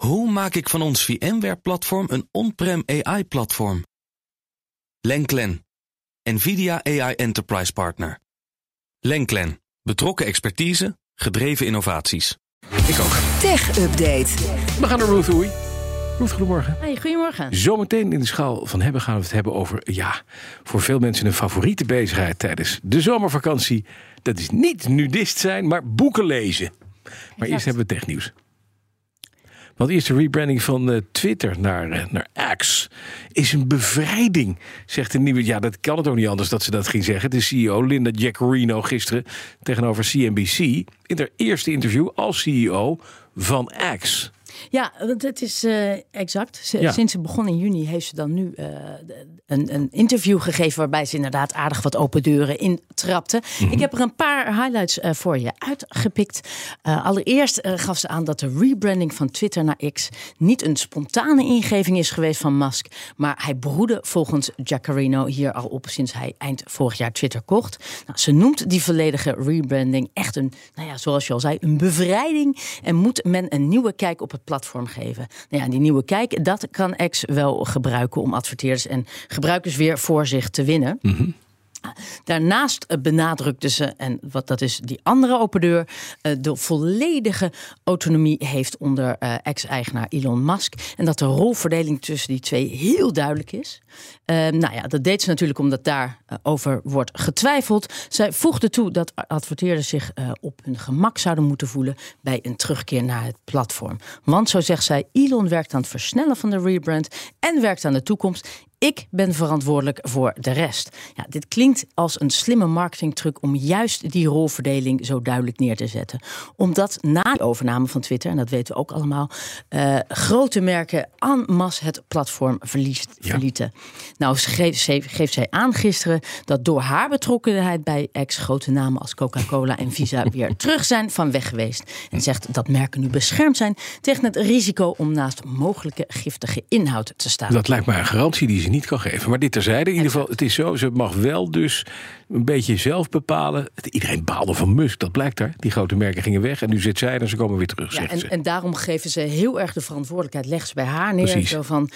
Hoe maak ik van ons VMware-platform een on-prem AI-platform? Lenklen, NVIDIA AI Enterprise Partner. Lenklen, betrokken expertise, gedreven innovaties. Ik ook. Tech Update. We gaan naar Ruth Oei. Ruth, goedemorgen. Hey, goedemorgen. Zometeen in de schaal van hebben gaan we het hebben over, ja, voor veel mensen een favoriete bezigheid tijdens de zomervakantie. Dat is niet nudist zijn, maar boeken lezen. Maar eerst hebben we technieuws. Want eerst de rebranding van uh, Twitter naar, uh, naar X is een bevrijding, zegt de nieuwe. Ja, dat kan het ook niet anders dat ze dat ging zeggen. De CEO Linda Jaccarino gisteren tegenover CNBC in haar eerste interview als CEO van X. Ja, want het is uh, exact. Ja. Sinds ze begon in juni heeft ze dan nu uh, een, een, interview gegeven waarbij ze inderdaad aardig wat open deuren intrapte. Mm -hmm. Ik heb er een paar highlights uh, voor je uitgepikt. allereerst gaf ze aan dat de rebranding van Twitter naar X niet een spontane ingeving is geweest van Musk, maar hij broedde volgens Jaccarino hier al op sinds hij eind vorig jaar Twitter kocht. Nou, ze noemt die volledige rebranding echt een, nou ja, zoals je al zei, een bevrijding en moet men een nieuwe kijk op het platform geven. Nou ja, die nieuwe kijk, dat kan X wel gebruiken om adverteerders en gebruikers weer voor zich te winnen. -hmm. Daarnaast benadrukte ze, en wat dat is die andere open deur, de volledige autonomie heeft onder ex-eigenaar Elon Musk. En dat de rolverdeling tussen die twee heel duidelijk is. Uh, nou ja, dat deed ze natuurlijk omdat daarover wordt getwijfeld. Zij voegde toe dat adverteerders zich op hun gemak zouden moeten voelen bij een terugkeer naar het platform. Want zo zegt zij, Elon werkt aan het versnellen van de rebrand en werkt aan de toekomst. Ik ben verantwoordelijk voor de rest. Ja, dit klinkt als een slimme marketingtruc om juist die rolverdeling zo duidelijk neer te zetten. Omdat na de overname van Twitter, en dat weten we ook allemaal, uh, grote merken en masse het platform verliest, ja. verlieten. Nou, geeft, geeft zij aan gisteren dat door haar betrokkenheid bij ex grote namen als Coca-Cola en Visa weer terug zijn van weg geweest. En zegt dat merken nu beschermd zijn tegen het risico om naast mogelijke giftige inhoud te staan. Dat lijkt mij een garantie die ze niet kan geven. Maar dit terzijde, in ieder geval, het is zo, ze mag wel dus een beetje zelf bepalen. Iedereen baalde van Musk, dat blijkt daar. Die grote merken gingen weg en nu zit zij en ze komen weer terug. Ja, en, en, daarom geven ze heel erg de verantwoordelijkheid, leggen ze bij haar neer. Precies. Zo van,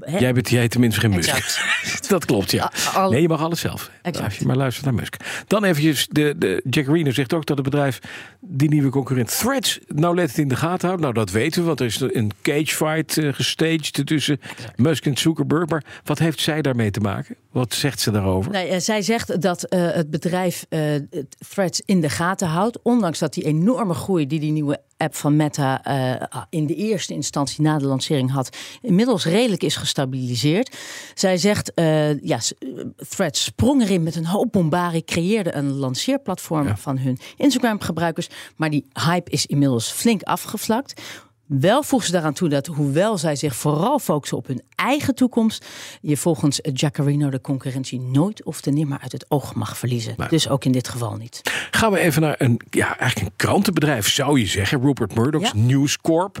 hè? Jij bent jij tenminste geen Musk. dat klopt, ja. Al, nee, je mag alles zelf. Als je maar luistert naar Musk. Dan eventjes, de, de Jack Reno zegt ook dat het bedrijf die nieuwe concurrent Threads nou let het in de gaten houdt. Nou, dat weten we, want er is een cagefight uh, gestaged tussen Musk en Zuckerberg. Maar wat heeft zij daarmee te maken? Wat zegt ze daarover? Nee, zij zegt dat uh, het bedrijf uh, Threads in de gaten houdt. Ondanks dat die enorme groei die die nieuwe app van Meta uh, in de eerste instantie na de lancering had, inmiddels redelijk is gestabiliseerd. Zij zegt, uh, ja, Threads sprong erin met een hoop bombarie, creëerde een lanceerplatform ja. van hun Instagram-gebruikers, maar die hype is inmiddels flink afgevlakt. Wel voegt ze daaraan toe dat, hoewel zij zich vooral focussen op hun eigen toekomst, je volgens Jaccarino de concurrentie nooit of te nimmer uit het oog mag verliezen. Dus ook in dit geval niet. Gaan we even naar een, ja, eigenlijk een krantenbedrijf, zou je zeggen. Rupert Murdoch's ja. News Corp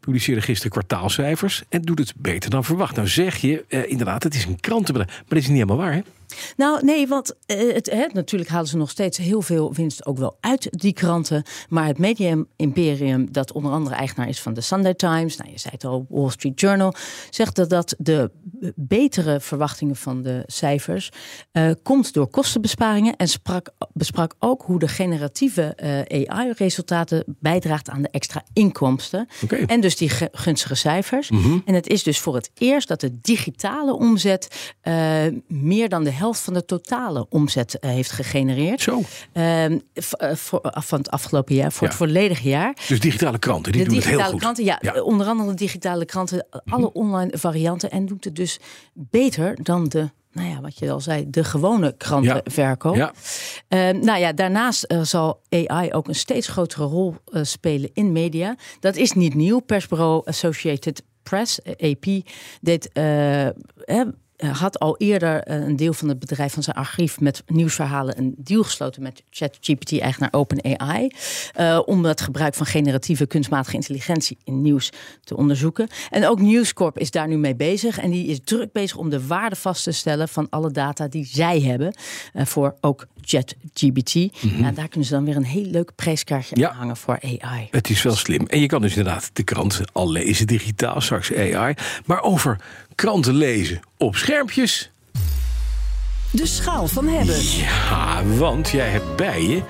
publiceerde gisteren kwartaalcijfers en doet het beter dan verwacht. Nou zeg je, eh, inderdaad, het is een krantenbedrijf, maar dat is niet helemaal waar, hè? Nou, nee, want uh, het, natuurlijk halen ze nog steeds heel veel winst ook wel uit die kranten. Maar het Medium Imperium, dat onder andere eigenaar is van de Sunday Times, nou, je zei het al, Wall Street Journal, zegt dat, dat de betere verwachtingen van de cijfers uh, komt door kostenbesparingen. En sprak, besprak ook hoe de generatieve uh, AI-resultaten bijdraagt aan de extra inkomsten. Okay. En dus die gunstige cijfers. Mhm. Mm -hmm. En het is dus voor het eerst dat de digitale omzet meer dan de helft van de totale omzet uh, heeft gegenereerd. Zo. Uh, voor, van het afgelopen jaar, voor ja. het volledige jaar. Dus digitale kranten, die de doen digitale het heel kranten, goed. Ja, ja, onder andere de digitale kranten, alle mm -hmm. online varianten. En doet het dus beter dan de nou ja, wat je al zei, de gewone krantenverkoop. Ja. Ja. Uh, nou ja, daarnaast uh, zal AI ook een steeds grotere rol uh, spelen in media. Dat is niet nieuw. Persbureau Associated Press, AP, deed had al eerder een deel van het bedrijf van zijn archief met nieuwsverhalen een deal gesloten met ChatGPT-eigenaar OpenAI. Uh, om het gebruik van generatieve kunstmatige intelligentie in nieuws te onderzoeken. En ook News Corp is daar nu mee bezig. En die is druk bezig om de waarde vast te stellen van alle data die zij hebben. Uh, voor ook ChatGPT. Mm daar kunnen ze dan weer een heel leuk prijskaartje Ja. aan hangen voor AI. Het is wel slim. En je kan dus inderdaad de krant al lezen digitaal, straks AI. Maar over kranten lezen op schermpjes. De schaal van hebben. Ja, want jij hebt bij je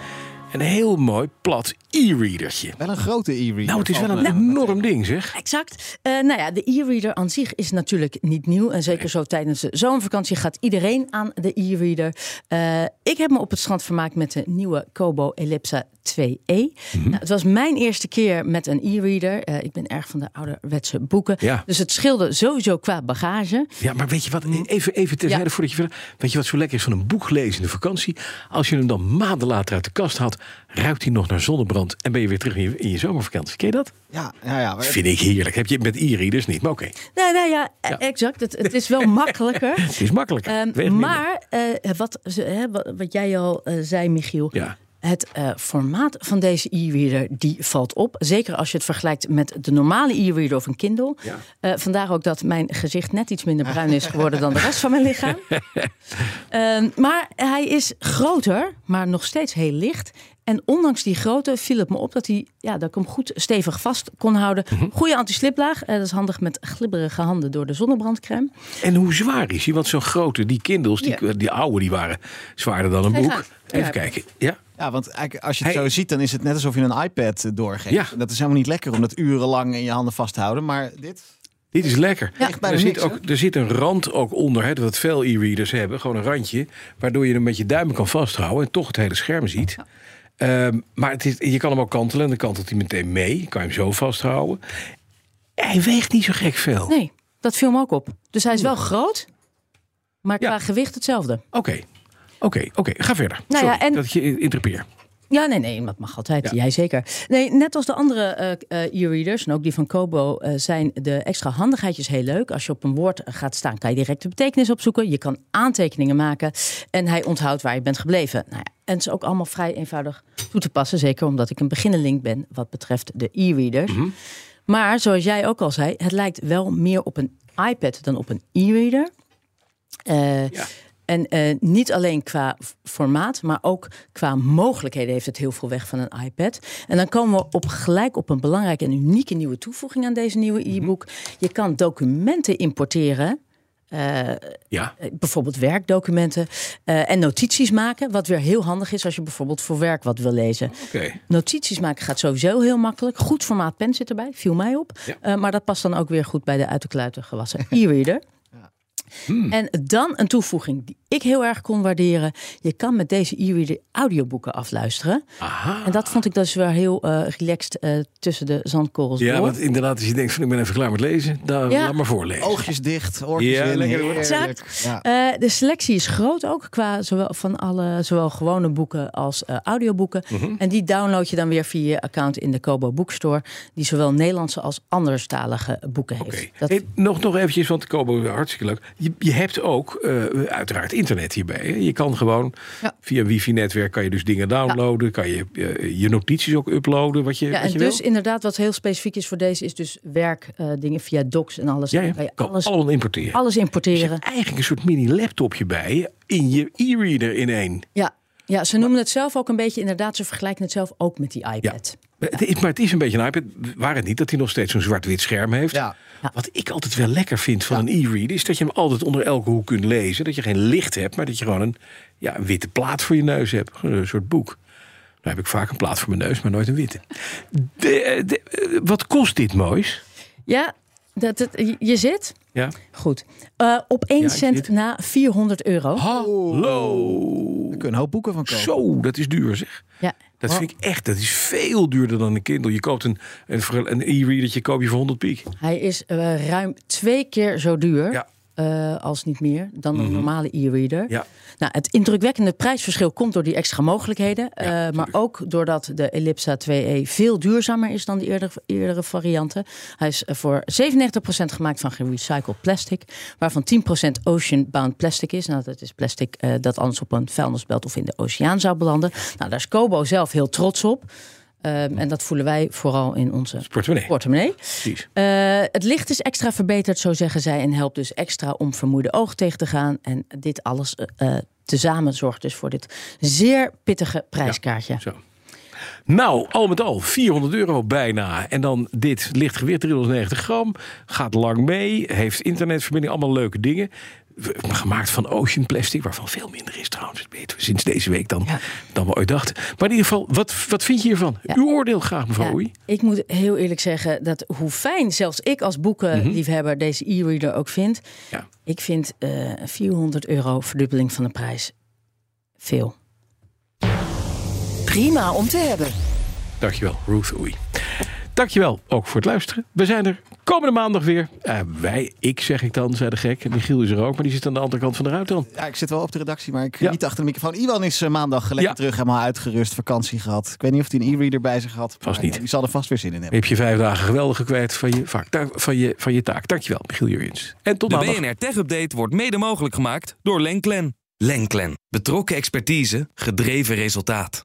een heel mooi plat e-readertje. Wel een grote e-reader. Nou, het is wel een me- enorm ding, zeg. Exact. Eh, nou ja, de e-reader aan zich is natuurlijk niet nieuw. En zeker zo tijdens de zomervakantie gaat iedereen aan de e-reader. Eh, ik heb me op het strand vermaakt met de nieuwe Kobo Ellipsa 2e. Mhm. nou, het was mijn eerste keer met een e-reader. Eh, ik ben erg van de ouderwetse boeken. Ja. Dus het scheelde sowieso qua bagage. Ja, maar weet je wat? Even, even terzijde Ja. voordat je verder. Weet je wat zo lekker is van een boek lezen in de vakantie? Als je hem dan maanden later uit de kast haalt, ruikt hij nog naar zonnebrand en ben je weer terug in je, in je zomervakantie. Ken je dat? Ja, ja, ja. maar- Vind ik heerlijk. Heb je met e-readers niet, maar oké. Nou, nou ja, Ja. exact. Het, het is wel makkelijker. Het is makkelijker. Ehm, maar eh, wat, ze- hè, wat, wat jij al eh, zei, Michiel. Ja. Het eh, formaat van deze e-reader die valt op. Zeker als je het vergelijkt met de normale e-reader of een Kindle. Ja. Eh, vandaar ook dat mijn gezicht net iets minder bruin is geworden dan de rest van mijn lichaam. Ehm, maar hij is groter, maar nog steeds heel licht. En ondanks die grootte viel het me op dat, hij, ja, dat ik hem goed stevig vast kon houden. Mhm. Goede anti-sliplaag. Eh, dat is handig met glibberige handen door de zonnebrandcrème. En hoe zwaar is hij? Want zo'n grote, die Kindles, die, Ja. die oude, die waren zwaarder dan een boek. Even kijken. Ja. Ja, want eigenlijk, als je het Hey. zo ziet, dan is het net alsof je een iPad eh, doorgeeft. Ja. Dat is helemaal niet lekker om dat urenlang in je handen vast te houden. Maar dit, Dit is lekker. Ja. Er, zit ook, er zit een rand ook onder, hè, wat veel e-readers hebben. Gewoon een randje, waardoor je hem met je duimen kan vasthouden en toch het hele scherm ziet. Ehm, maar het is, je kan hem ook kantelen en dan kantelt hij meteen mee. Kan je hem zo vasthouden. Hij weegt niet zo gek veel. Nee, dat viel me ook op. Dus hij is wel groot, maar Ja. qua gewicht hetzelfde. Oké, oké, oké. Ga verder. Nou ja, en- dat ik je in- interrupeer. Ja, nee, nee, dat mag altijd. Ja. Jij zeker. Nee, net als de andere eh, eh, e-readers en ook die van Kobo eh, zijn de extra handigheidjes heel leuk. Als je op een woord gaat staan, kan je direct de betekenis opzoeken. Je kan aantekeningen maken en hij onthoudt waar je bent gebleven. Nou ja, en het is ook allemaal vrij eenvoudig toe te passen. Zeker omdat ik een beginnenlink ben wat betreft de e-readers. Maar zoals jij ook al zei, het lijkt wel meer op een iPad dan op een e-reader. Ja. En eh, niet alleen qua formaat, maar ook qua mogelijkheden heeft het heel veel weg van een iPad. En dan komen we op gelijk op een belangrijke en unieke nieuwe toevoeging aan deze nieuwe e-book. Je kan documenten importeren. eh, Ja, eh, bijvoorbeeld werkdocumenten en notities maken. Wat weer heel handig is als je bijvoorbeeld voor werk wat wil lezen. oké. Notities maken gaat sowieso heel makkelijk. Goed formaat pen zit erbij, viel mij op. Ja. Maar dat past dan ook weer goed bij de uit de kluiten gewassen e-reader. En dan een toevoeging ik heel erg kon waarderen. Je kan met deze e-reader audioboeken afluisteren. Aha. En dat vond ik dus wel heel eh, relaxed eh, tussen de zandkorrels Ja, door. want inderdaad, als je denkt van ik ben even klaar met lezen, dan Ja. laat maar voorlezen. oogjes dicht, oortjes Ja, in. lekker hoor. heerlijk. Exact. Ja. Eh, de selectie is groot ook, qua zowel van alle zowel gewone boeken als eh, audioboeken. Mhm. En die download je dan weer via je account in de Kobo Bookstore, die zowel Nederlandse als anderstalige boeken heeft. Oké. Dat, Hey, nog, nog eventjes, want Kobo, hartstikke leuk. Je, je hebt ook eh, uiteraard internet hierbij. Je kan gewoon Ja. via een wifi-netwerk kan je dus dingen downloaden. Kan je eh, je notities ook uploaden, wat je, ja, wat en je dus wil. inderdaad, wat heel specifiek is voor deze, is dus werkdingen dingen via docs en alles. Ja, kan je kan alles, allemaal importeren. alles Je importeren. hebt eigenlijk een soort mini-laptopje bij in je e-reader in één. Ja. Ja, ze noemen het zelf ook een beetje, inderdaad, ze vergelijken het zelf ook met die iPad. Het is, maar het is een beetje een iPad. Waar het niet dat hij nog steeds zo'n zwart-wit scherm heeft. Ja. Wat ik altijd wel lekker vind van een e-reader... is dat je hem altijd onder elke hoek kunt lezen. Dat je geen licht hebt, maar dat je gewoon een, ja, een witte plaat voor je neus hebt. Een soort boek. Nou heb ik vaak een plaat voor mijn neus, maar nooit een witte. De, eh, de, eh, wat kost dit moois? Ja, dat, het, je- zit. Ja. Goed. Eh, op 1 Ja, ik cent na 400 euro. Hallo. Daar kun je een hoop boeken van kopen. Zo, dat is duur zeg. Ja. Dat vind ik echt, dat is veel duurder dan een Kindle. Je koopt een, een, een e-readertje koop je voor 100 piek. Hij is eh, ruim twee keer zo duur, Ja. Eh, als niet meer, dan een normale e-reader. Ja. Nou, het indrukwekkende prijsverschil komt door die extra mogelijkheden. eh, maar ook doordat de Ellipsa 2e veel duurzamer is dan de eerdere, eerdere varianten. Hij is eh, voor 97% gemaakt van gerecycled plastic. Waarvan 10% ocean-bound plastic is. Nou, dat is plastic dat anders op een vuilnisbelt of in de oceaan zou belanden. Nou, daar is Kobo zelf heel trots op. Ehm, en dat voelen wij vooral in onze Portemonnee. portemonnee. Precies. Eh, het licht is extra verbeterd, zo zeggen zij, en helpt dus extra om vermoeide ogen tegen te gaan. En dit alles eh, tezamen zorgt dus voor dit zeer pittige prijskaartje. Zo. Nou, al met al 400 euro bijna. En dan dit licht gewicht 390 gram. Gaat lang mee. Heeft internetverbinding. Allemaal leuke dingen. Gemaakt van ocean plastic. Waarvan veel minder is trouwens. Dat weten we sinds deze week dan, Ja. dan we ooit dachten. Maar in ieder geval, wat, wat vind je hiervan? Ja. Uw oordeel graag mevrouw Ja, Oei. ik moet heel eerlijk zeggen dat hoe fijn zelfs ik als boekenliefhebber deze e-reader ook vind. Ja. Ik vind eh 400 euro verdubbeling van de prijs veel. Prima om te hebben. Dankjewel, Ruth Oei. Dankjewel ook voor het luisteren. We zijn er komende maandag weer. Eh, wij, ik zeg ik dan, zei de gek. Michiel is er ook, maar die zit aan de andere kant van de ruit dan. Ja, ik zit wel op de redactie, maar ik Ja. niet achter de microfoon. Iwan is eh, maandag lekker Ja. terug, helemaal uitgerust, vakantie gehad. Ik weet niet of hij een e-reader bij zich had. Vast niet. Die zal er vast weer zin in hebben. Heb je vijf dagen geweldig kwijt van je, da- van je, van je taak. Dankjewel, Michiel Jurjens. En tot De maandag. BNR Tech Update wordt mede mogelijk gemaakt door Lenklen. Lenklen. Betrokken expertise, gedreven resultaat.